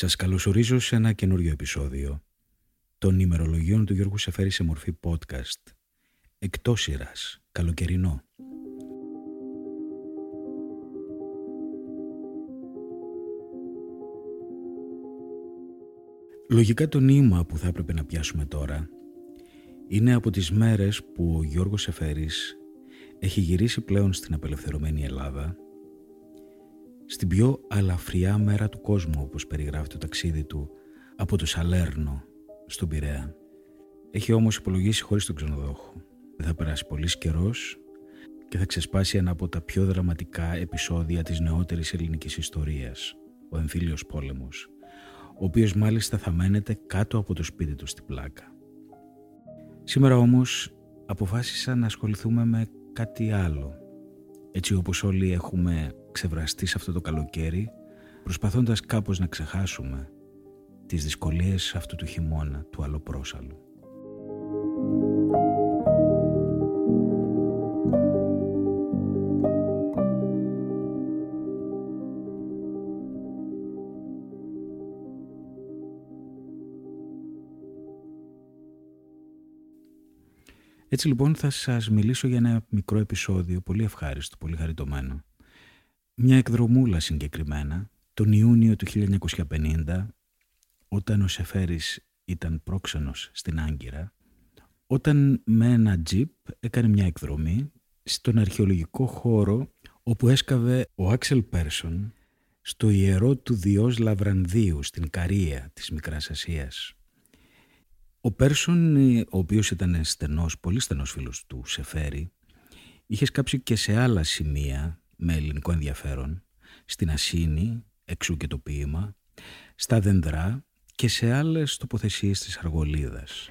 Σας καλωσορίζω σε ένα καινούριο επεισόδιο των ημερολογίων του Γιώργου Σεφέρη σε μορφή podcast. Εκτός σειράς, καλοκαιρινό. Λογικά το νήμα που θα έπρεπε να πιάσουμε τώρα είναι από τις μέρες που ο Γιώργος Σεφέρης έχει γυρίσει πλέον στην απελευθερωμένη Ελλάδα στην πιο αλαφριά μέρα του κόσμου όπως περιγράφει το ταξίδι του από το Σαλέρνο στον Πειραιά. Έχει όμως υπολογίσει χωρίς τον ξενοδόχο. Δεν θα περάσει πολύς καιρός και θα ξεσπάσει ένα από τα πιο δραματικά επεισόδια της νεότερης ελληνικής ιστορίας, ο εμφύλιος πόλεμος, ο οποίος μάλιστα θα μένεται κάτω από το σπίτι του στην πλάκα. Σήμερα όμως αποφάσισα να ασχοληθούμε με κάτι άλλο. Έτσι όπως όλοι έχουμε ξεβραστεί σε αυτό το καλοκαίρι, προσπαθώντας κάπως να ξεχάσουμε τις δυσκολίες αυτού του χειμώνα, του αλλοπρόσαλου. Έτσι λοιπόν θα σας μιλήσω για ένα μικρό επεισόδιο, πολύ ευχάριστο, πολύ χαριτωμένο. Μια εκδρομούλα συγκεκριμένα, τον Ιούνιο του 1950, όταν ο Σεφέρης ήταν πρόξενος στην Άγκυρα, όταν με ένα τζιπ έκανε μια εκδρομή στον αρχαιολογικό χώρο όπου έσκαβε ο Άξελ Πέρσον στο ιερό του Διός Λαβρανδίου στην Καρία της Μικράς Ασίας. Ο Πέρσον, ο οποίος ήταν στενός, πολύ στενός φίλος του Σεφέρη, είχε σκάψει και σε άλλα σημεία με ελληνικό ενδιαφέρον, στην Ασίνη, εξού και το ποίημα, στα Δενδρά και σε άλλες τοποθεσίες της Αργολίδας.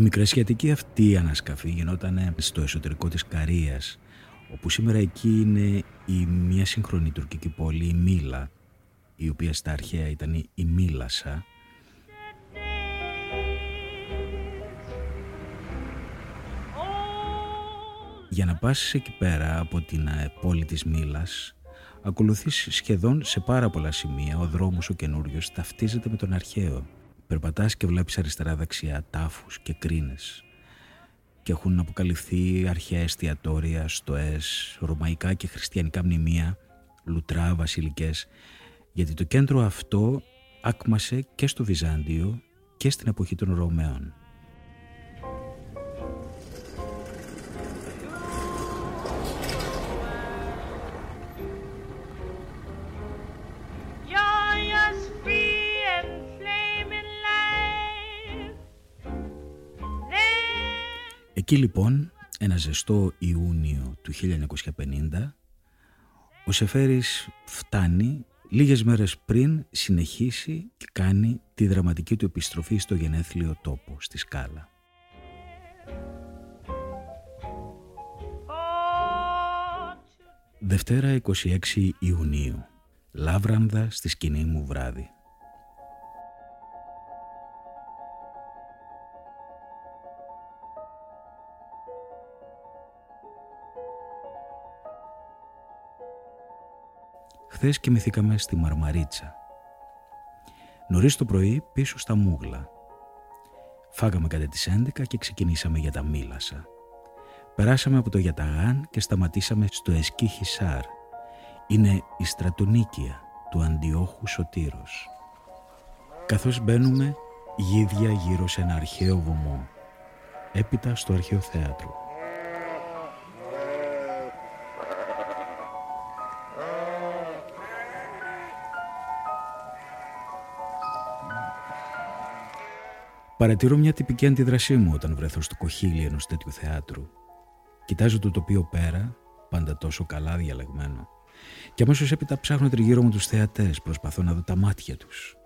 Η μικρασιατική αυτή ανασκαφή γινόταν στο εσωτερικό της Καρίας, όπου σήμερα εκεί είναι η μια σύγχρονη τουρκική πόλη, η Μίλα, η οποία στα αρχαία ήταν η Μίλασα. Για να πας εκεί πέρα από την ε, πόλη της Μίλας, ακολουθείς σχεδόν σε πάρα πολλά σημεία ο δρόμος ο καινούριος ταυτίζεται με τον αρχαίο. Περπατάς και βλέπεις αριστερά-δεξιά τάφους και κρίνες και έχουν αποκαλυφθεί αρχαία εστιατόρια, στοές, ρωμαϊκά και χριστιανικά μνημεία, λουτρά, βασιλικές, γιατί το κέντρο αυτό άκμασε και στο Βυζάντιο και στην εποχή των Ρωμαίων. Εκεί λοιπόν, ένα ζεστό Ιούνιο του 1950, ο Σεφέρης φτάνει λίγες μέρες πριν συνεχίσει και κάνει τη δραματική του επιστροφή στο γενέθλιο τόπο, στη Σκάλα. Δευτέρα 26 Ιουνίου, Λάβρανδα στη σκηνή μου βράδυ. Χθες κοιμηθήκαμε στη Μαρμαρίτσα. Νωρίς το πρωί πίσω στα Μούγλα. Φάγαμε κατά τις 11 και ξεκινήσαμε για τα Μήλασα. Περάσαμε από το Γιαταγάν και σταματήσαμε στο Εσκί Χισάρ. Είναι η στρατονίκια του Αντιόχου Σωτήρος. Καθώς μπαίνουμε γίδια γύρω σε ένα αρχαίο βωμό. Έπειτα στο αρχαίο θέατρο. Παρατηρώ μια τυπική αντίδρασή μου όταν βρεθώ στο κοχύλι ενός τέτοιου θεάτρου. Κοιτάζω το τοπίο πέρα, πάντα τόσο καλά διαλεγμένο. Και αμέσως έπειτα ψάχνω τριγύρω μου τους θεατές, προσπαθώ να δω τα μάτια τους.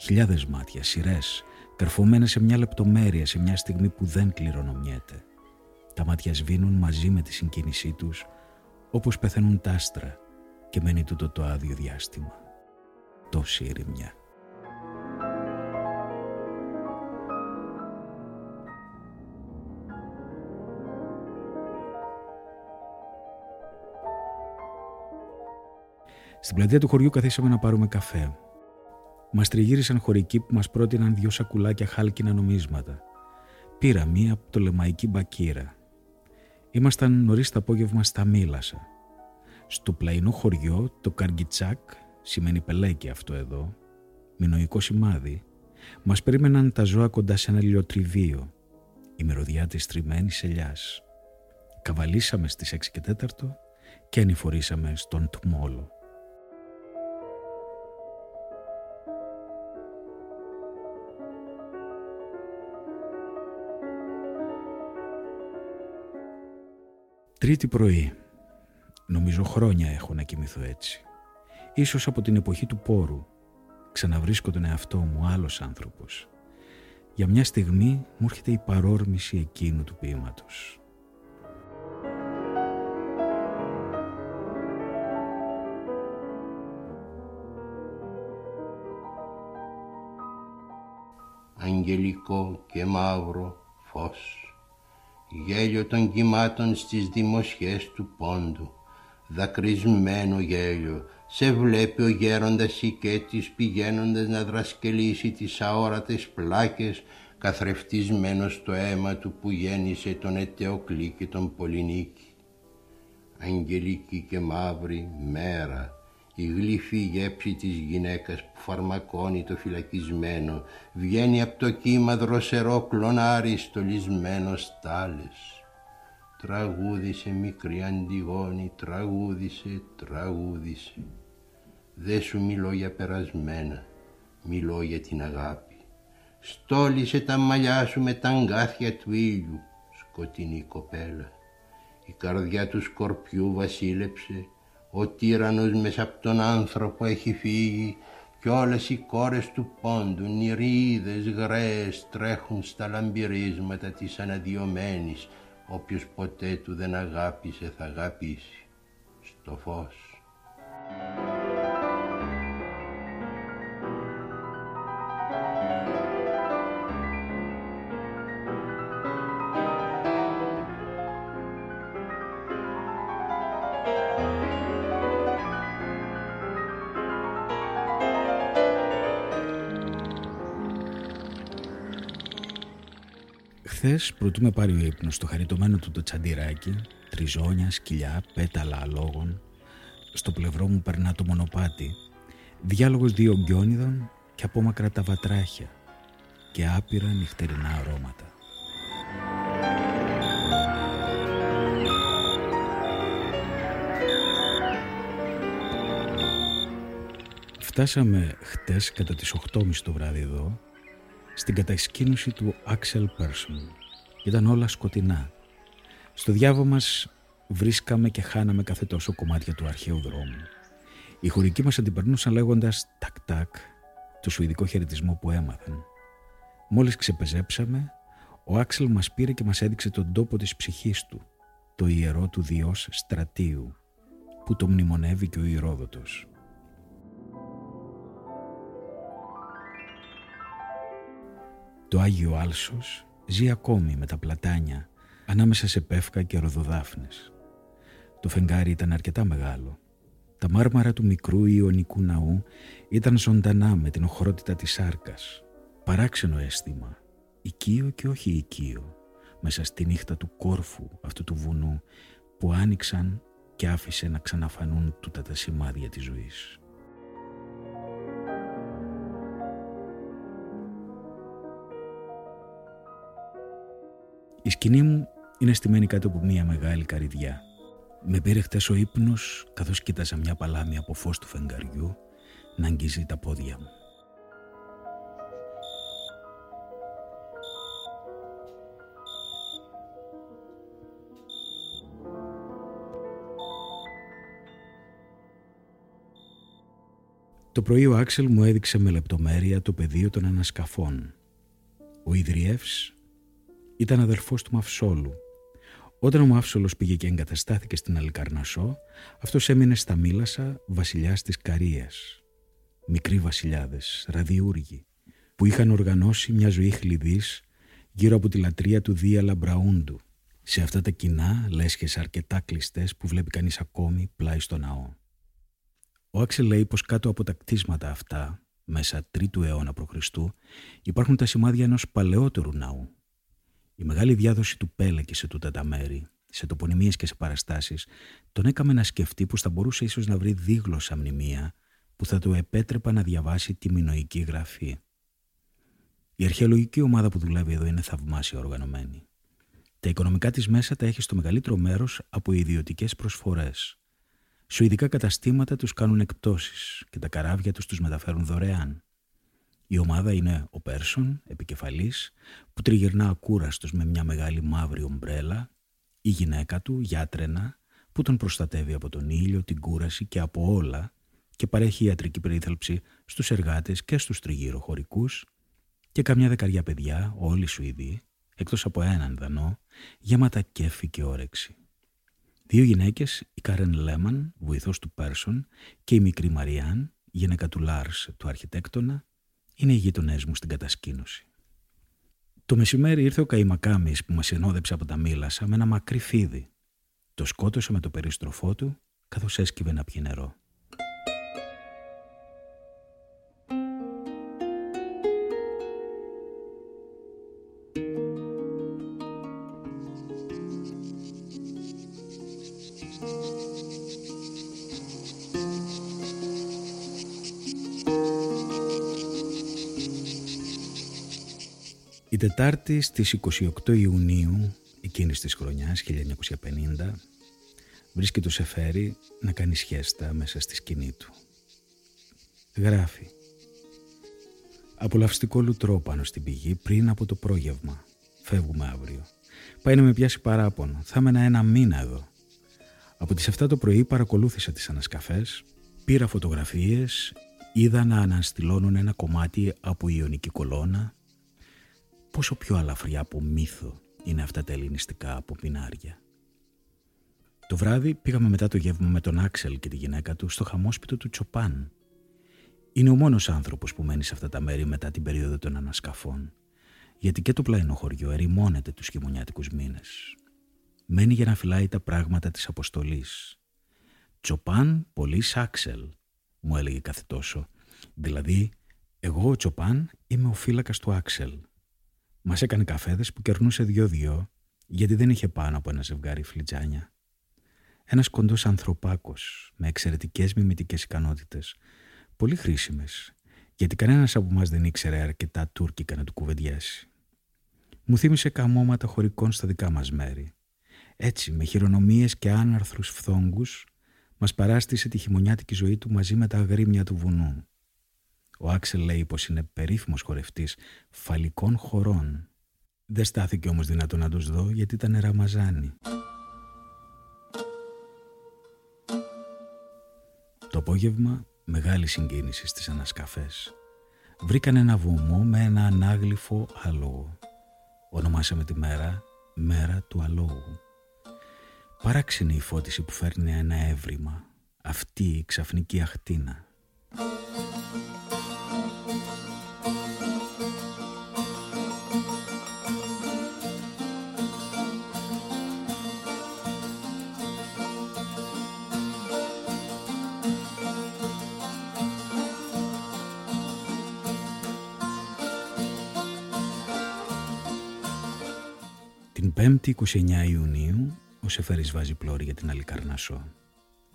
Χιλιάδες μάτια, σειρές, καρφωμένε σε μια λεπτομέρεια, σε μια στιγμή που δεν κληρονομιέται. Τα μάτια σβήνουν μαζί με τη συγκίνησή τους όπως πεθαίνουν τα άστρα και μένει τούτο το άδειο διάστημα. Τόση ηρεμιά. Στην πλατεία του χωριού καθίσαμε να πάρουμε καφέ. Μας τριγύρισαν χωρικοί που μας πρότειναν δυο σακουλάκια χάλκινα νομίσματα. Πήρα μία από το λεμαϊκή μπακύρα. Ήμασταν νωρίς το απόγευμα στα Μήλασα. Στο πλαϊνό χωριό, το Καργκιτσάκ, σημαίνει πελέκι αυτό εδώ, μηνοϊκό σημάδι, μας περίμεναν τα ζώα κοντά σε ένα λιωτριβείο, η μυρωδιά της τριμμένη ελιά. Καβαλήσαμε στις 6 και 4 και ανηφορήσαμε στον Τμόλο. Τρίτη πρωί. Νομίζω χρόνια έχω να κοιμηθώ έτσι. Ίσως από την εποχή του πόρου. Ξαναβρίσκω τον εαυτό μου άλλος άνθρωπος. Για μια στιγμή μου έρχεται η παρόρμηση εκείνου του ποίηματος. Αγγελικό και μαύρο φως γέλιο των κυμάτων στις δημοσιές του πόντου, δακρυσμένο γέλιο, σε βλέπει ο γέροντας οικέτης πηγαίνοντας να δρασκελίσει τις αόρατες πλάκες καθρεφτισμένος στο αίμα του που γέννησε τον Ετεοκλή και τον Πολυνίκη. Αγγελική και μαύρη μέρα, η γλυφή γέψη της γυναίκας που φαρμακώνει το φυλακισμένο βγαίνει από το κύμα δροσερό κλονάρι στολισμένο στάλες. Τραγούδισε μικρή Αντιγόνη, τραγούδισε, τραγούδισε. Δε σου μιλώ για περασμένα, μιλώ για την αγάπη. Στόλισε τα μαλλιά σου με τα αγκάθια του ήλιου, σκοτεινή κοπέλα. Η καρδιά του σκορπιού βασίλεψε ο τύρανος μέσα από τον άνθρωπο έχει φύγει κι όλες οι κόρες του πόντου, νηρίδες γραίες τρέχουν στα λαμπυρίσματα της αναδιωμένης. Όποιος ποτέ του δεν αγάπησε θα αγαπήσει. Στο φως. Χθε, προτού με πάρει ο ύπνος στο χαριτωμένο του το τσαντιράκι, τριζόνια, σκυλιά, πέταλα αλόγων, στο πλευρό μου περνά το μονοπάτι, διάλογος δύο γκιόνιδων και απόμακρα τα βατράχια και άπειρα νυχτερινά αρώματα. Φτάσαμε χτες κατά τις 8.30 το βράδυ εδώ στην κατασκήνωση του Axel Persson. Ήταν όλα σκοτεινά. Στο διάβο μας βρίσκαμε και χάναμε κάθε τόσο κομμάτια του αρχαίου δρόμου. Οι χωρικοί μας αντιπερνούσαν λέγοντας «τακ-τακ» το σουηδικό χαιρετισμό που έμαθαν. Μόλις ξεπεζέψαμε, ο Άξελ μας πήρε και μας έδειξε τον τόπο της ψυχής του, το ιερό του διός στρατείου, που το μνημονεύει και ο Ηρόδοτος. Το Άγιο Άλσος ζει ακόμη με τα πλατάνια ανάμεσα σε πεύκα και ροδοδάφνες. Το φεγγάρι ήταν αρκετά μεγάλο. Τα μάρμαρα του μικρού Ιωνικού ναού ήταν ζωντανά με την οχρότητα της σάρκας. Παράξενο αίσθημα, οικείο και όχι οικείο, μέσα στη νύχτα του κόρφου αυτού του βουνού που άνοιξαν και άφησε να ξαναφανούν τούτα τα σημάδια της ζωής. Η σκηνή μου είναι στημένη κάτω από μια μεγάλη καρυδιά. Με πήρε χτες ο ύπνος καθώς κοίταζα μια παλάμη από φως του φεγγαριού να αγγίζει τα πόδια μου. Το πρωί ο Άξελ μου έδειξε με λεπτομέρεια το πεδίο των ανασκαφών. Ο Ιδριεύς ήταν αδερφός του Μαυσόλου, Όταν ο Μαύσολος πήγε και εγκαταστάθηκε στην Αλικαρνασό, αυτός έμεινε στα Μήλασα βασιλιάς της Καρίας. Μικροί βασιλιάδες, ραδιούργοι, που είχαν οργανώσει μια ζωή χλειδής γύρω από τη λατρεία του Δία Λαμπραούντου, σε αυτά τα κοινά λέσχες αρκετά κλειστές που βλέπει κανείς ακόμη πλάι στο ναό. Ο Άξελ λέει πως κάτω από τα κτίσματα αυτά, μέσα τρίτου αιώνα π.Χ., υπάρχουν τα σημάδια ενός παλαιότερου ναού. Η μεγάλη διάδοση του Πέλεκη σε τούτα τα μέρη, σε τοπονημίες και σε παραστάσεις, τον έκαμε να σκεφτεί πως θα μπορούσε ίσως να βρει δίγλωσσα μνημεία που θα του επέτρεπα να διαβάσει τη μινοϊκή γραφή. Η αρχαιολογική ομάδα που δουλεύει εδώ είναι θαυμάσια οργανωμένη. Τα οικονομικά της μέσα τα έχει στο μεγαλύτερο μέρος από ιδιωτικές προσφορές. Σουηδικά καταστήματα τους κάνουν εκπτώσεις και τα καράβια τους τους μεταφέρουν δωρεάν. Η ομάδα είναι ο Πέρσον, επικεφαλής, που τριγυρνά ακούραστος με μια μεγάλη μαύρη ομπρέλα, η γυναίκα του, Γιάτρενα, που τον προστατεύει από τον ήλιο, την κούραση και από όλα και παρέχει ιατρική περίθαλψη στους εργάτες και στους τριγύρω χωρικούς και καμιά δεκαριά παιδιά, όλοι Σουηδοί, εκτός από έναν Δανό, γεμάτα κέφι και όρεξη. Δύο γυναίκες, η Κάρεν Λέμαν, βοηθός του Πέρσον, και η μικρή Μαριάν, γυναίκα του Λάρς, του αρχιτέκτονα, είναι οι γείτονέ μου στην κατασκήνωση. Το μεσημέρι ήρθε ο Καϊμακάμις που μας ενόδεψε από τα μήλασα με ένα μακρύ φίδι. Το σκότωσε με το περίστροφό του καθώς έσκυβε να πιει νερό. Τετάρτη στις 28 Ιουνίου εκείνης της χρονιάς 1950 βρίσκει το Σεφέρι να κάνει σχέστα μέσα στη σκηνή του. Γράφει Απολαυστικό λουτρό πάνω στην πηγή πριν από το πρόγευμα. Φεύγουμε αύριο. Πάει να με πιάσει παράπονο. Θα έμενα ένα μήνα εδώ. Από τις 7 το πρωί παρακολούθησα τις ανασκαφές, πήρα φωτογραφίες, είδα να αναστηλώνουν ένα κομμάτι από ιονική κολόνα πόσο πιο αλαφριά από μύθο είναι αυτά τα ελληνιστικά από πινάρια. Το βράδυ πήγαμε μετά το γεύμα με τον Άξελ και τη γυναίκα του στο χαμόσπιτο του Τσοπάν. Είναι ο μόνος άνθρωπος που μένει σε αυτά τα μέρη μετά την περίοδο των ανασκαφών, γιατί και το πλαϊνό χωριό ερημώνεται τους χειμωνιάτικους μήνες. Μένει για να φυλάει τα πράγματα της αποστολής. «Τσοπάν, πολύ Άξελ», μου έλεγε κάθε τόσο. Δηλαδή, εγώ ο Τσοπάν είμαι ο φύλακας του Άξελ Μας έκανε καφέδες που κερνούσε δυο-δυο, γιατί δεν είχε πάνω από ένα ζευγάρι φλιτζάνια. Ένας κοντός ανθρωπάκος με εξαιρετικές μιμητικές ικανότητες, πολύ χρήσιμες, γιατί κανένας από εμά δεν ήξερε αρκετά τουρκικά να του κουβεντιάσει. Μου θύμισε καμώματα χωρικών στα δικά μας μέρη. Έτσι, με χειρονομίες και άναρθρους φθόγκους, μας παράστησε τη χειμωνιάτικη ζωή του μαζί με τα αγρίμια του βουνού. Ο Άξελ λέει πως είναι περίφημος χορευτής φαλικών χορών. Δεν στάθηκε όμως δυνατό να τους δω γιατί ήταν ραμαζάνι. Το απόγευμα μεγάλη συγκίνηση στις ανασκαφές. Βρήκαν ένα βωμό με ένα ανάγλυφο άλογο. Ονομάσαμε τη μέρα «Μέρα του αλόγου». Παράξενη η φώτιση που φέρνει ένα έβριμα. Αυτή η ξαφνική αχτίνα. 29 Ιουνίου ο Σεφέρης βάζει πλώρη για την Αλικαρνασό.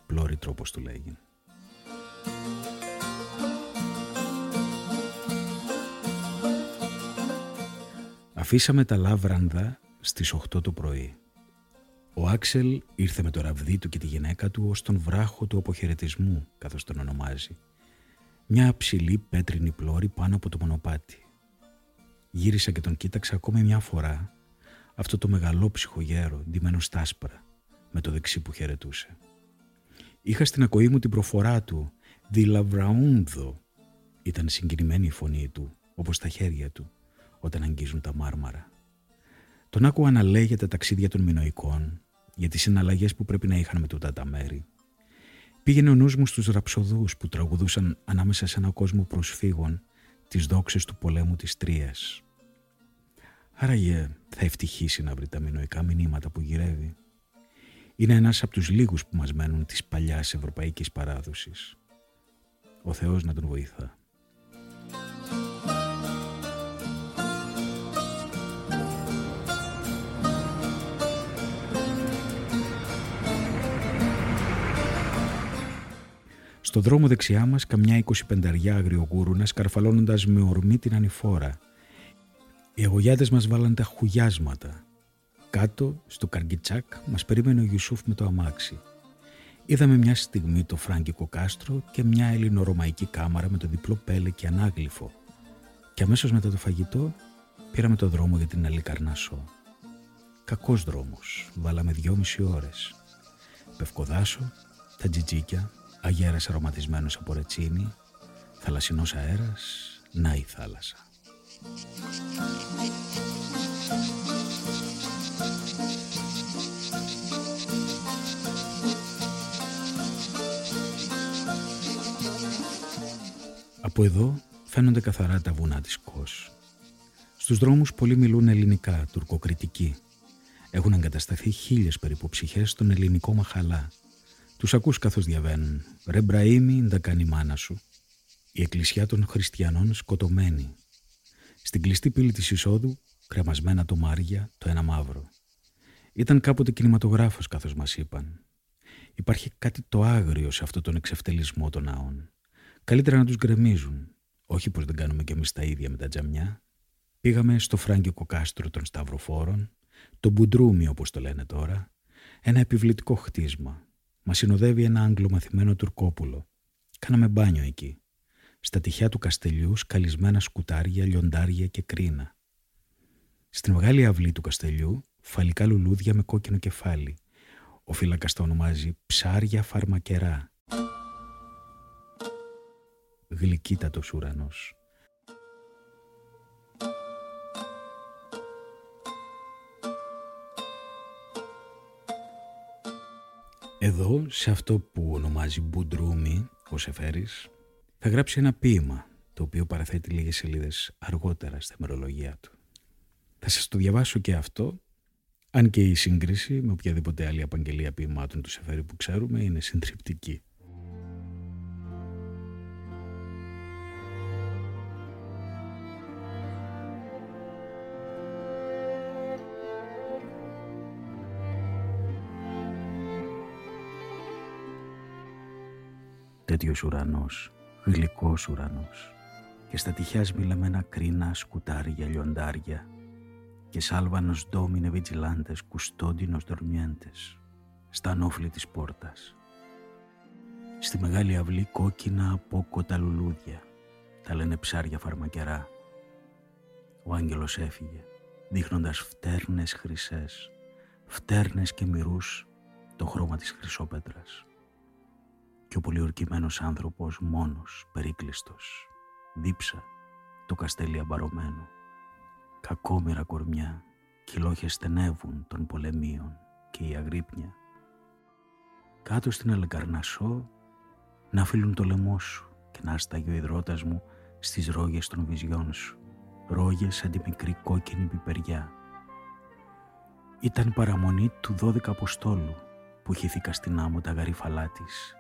Πλώρη τρόπος του λέγει. Αφήσαμε τα λάβρανδα στις 8 το πρωί. Ο Άξελ ήρθε με το ραβδί του και τη γυναίκα του ως τον βράχο του αποχαιρετισμού, καθώς τον ονομάζει. Μια ψηλή πέτρινη πλώρη πάνω από το μονοπάτι. Γύρισα και τον κοίταξα ακόμη μια φορά αυτό το μεγαλόψυχο γέρο, ντυμένος στα άσπρα, με το δεξί που χαιρετούσε. Είχα στην ακοή μου την προφορά του «Δηλαβραούντο». Ήταν συγκινημένη η φωνή του, όπως τα χέρια του, όταν αγγίζουν τα μάρμαρα. Τον άκουγα να λέει για τα ταξίδια των μηνοϊκών, για τις συναλλαγές που πρέπει να είχαν με τούτα τα μέρη. Πήγαινε ο νους μου στους ραψοδούς που τραγουδούσαν ανάμεσα σε ένα κόσμο προσφύγων τις δόξες του πολέμου της Τρίας. Άραγε θα ευτυχήσει να βρει τα μηνοϊκά μηνύματα που γυρεύει. Είναι ένας από τους λίγους που μας μένουν της παλιάς ευρωπαϊκής παράδοσης. Ο Θεός να τον βοηθά. Στο δρόμο δεξιά μας καμιά 25 αγριογούρουνα σκαρφαλώνοντας με ορμή την ανηφόρα. Οι αγωγιάτες μας βάλαν τα χουγιάσματα. Κάτω, στο καργκιτσάκ, μας περίμενε ο Γιουσούφ με το αμάξι. Είδαμε μια στιγμή το φράγκικο κάστρο και μια ελληνορωμαϊκή κάμαρα με το διπλό πέλε και ανάγλυφο. Και αμέσως μετά το φαγητό πήραμε το δρόμο για την Αλικαρνάσο. Κακός δρόμος, βάλαμε δυόμιση ώρες. Πευκοδάσο, τα τζιτζίκια, αγέρας αρωματισμένος από ρετσίνη, θαλασσινός αέρας, να η θάλασσα. Από εδώ φαίνονται καθαρά τα βουνά της Κος. Στους δρόμους πολλοί μιλούν ελληνικά, τουρκοκριτικοί. Έχουν εγκατασταθεί χίλιες περίπου ψυχές στον ελληνικό μαχαλά. Τους ακούς καθώς διαβαίνουν. «Ρε Μπραήμι, τα κάνει η μάνα σου». Η εκκλησιά των χριστιανών σκοτωμένη. Στην κλειστή πύλη της εισόδου, κρεμασμένα το μάρια, το ένα μαύρο. Ήταν κάποτε κινηματογράφος καθώς μας είπαν. Υπάρχει κάτι το άγριο σε αυτό τον εξευτελισμό των ναών. Καλύτερα να τους γκρεμίζουν. Όχι πως δεν κάνουμε κι εμείς τα ίδια με τα τζαμιά. Πήγαμε στο φράγκικο κάστρο των Σταυροφόρων, το Μπουντρούμι όπως το λένε τώρα, ένα επιβλητικό χτίσμα. Μας συνοδεύει ένα αγγλομαθημένο τουρκόπουλο. Κάναμε μπάνιο εκεί. Στα τυχιά του καστελιού σκαλισμένα σκουτάρια, λιοντάρια και κρίνα. Στην μεγάλη αυλή του καστελιού φαλικά λουλούδια με κόκκινο κεφάλι. Ο φύλακας τα ονομάζει ψάρια φαρμακερά γλυκύτατος ουρανός. Εδώ, σε αυτό που ονομάζει Μπουντρούμι, ο Σεφέρης, θα γράψει ένα ποίημα, το οποίο παραθέτει λίγες σελίδες αργότερα στα μερολογία του. Θα σας το διαβάσω και αυτό, αν και η σύγκριση με οποιαδήποτε άλλη απαγγελία ποιημάτων του Σεφέρη που ξέρουμε είναι συντριπτική. τέτοιος ουρανός, γλυκός ουρανός και στα τυχιά σμιλεμένα κρίνα σκουτάρια λιοντάρια και σάλβανος ντόμινε βιτζιλάντες κουστόντινος δορμιέντες στα ανώφλη της πόρτας. Στη μεγάλη αυλή κόκκινα απόκοτα λουλούδια, τα λένε ψάρια φαρμακερά. Ο άγγελος έφυγε, δείχνοντας φτέρνες χρυσές, φτέρνες και μυρούς το χρώμα της χρυσόπετρας και ο πολιορκημένος άνθρωπος μόνος, περίκλειστος, δίψα, το καστέλι αμπαρωμένο. Κακόμοιρα κορμιά, κυλόχες στενεύουν των πολεμίων και η αγρύπνια. Κάτω στην Αλεγκαρνασό να φύλουν το λαιμό σου και να σταγεί ο υδρότας μου στις ρόγες των βυζιών σου, ρόγες σαν τη μικρή κόκκινη πιπεριά. Ήταν παραμονή του δώδεκα Αποστόλου που χύθηκα στην άμμο τα γαρίφαλά της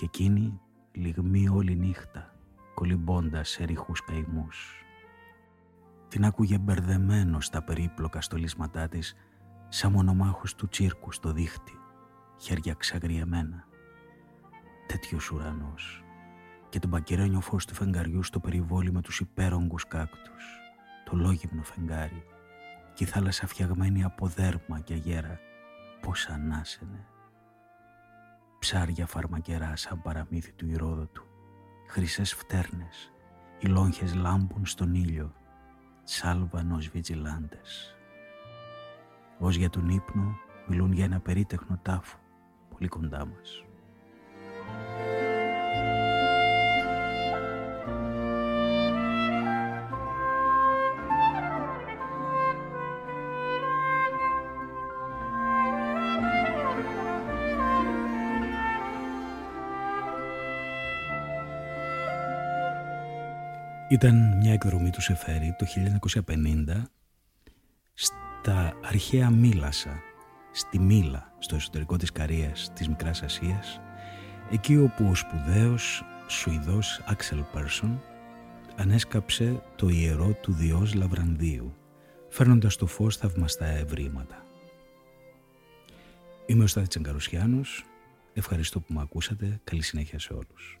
και εκείνη λιγμή όλη νύχτα, κολυμπώντας σε ρηχούς καημούς. Την άκουγε μπερδεμένος στα περίπλοκα στολίσματά της, σαν μονομάχος του τσίρκου στο δίχτυ, χέρια ξαγριεμένα. Τέτοιος ουρανός και τον πακυρένιο φως του φεγγαριού στο περιβόλι με τους υπέρογκους κάκτους, το λόγιμνο φεγγάρι και η θάλασσα φτιαγμένη από δέρμα και αγέρα, πώς ανάσαινε ψάρια φαρμακερά σαν παραμύθι του Ηρόδοτου, χρυσές φτέρνες, οι λόγχες λάμπουν στον ήλιο, σάλβανος βιτζιλάντες. Ως για τον ύπνο μιλούν για ένα περίτεχνο τάφο, πολύ κοντά μας. Ήταν μια εκδρομή του Σεφέρη το 1950 στα αρχαία Μήλασα, στη Μήλα, στο εσωτερικό της Καρίας της Μικράς Ασίας, εκεί όπου ο σπουδαίος Σουηδός Άξελ Πέρσον ανέσκαψε το ιερό του Διός Λαβρανδίου, φέρνοντας το φως θαυμαστά ευρήματα. Είμαι ο Στάθης Τσαγκαρουσιάνος, ευχαριστώ που με ακούσατε, καλή συνέχεια σε όλους.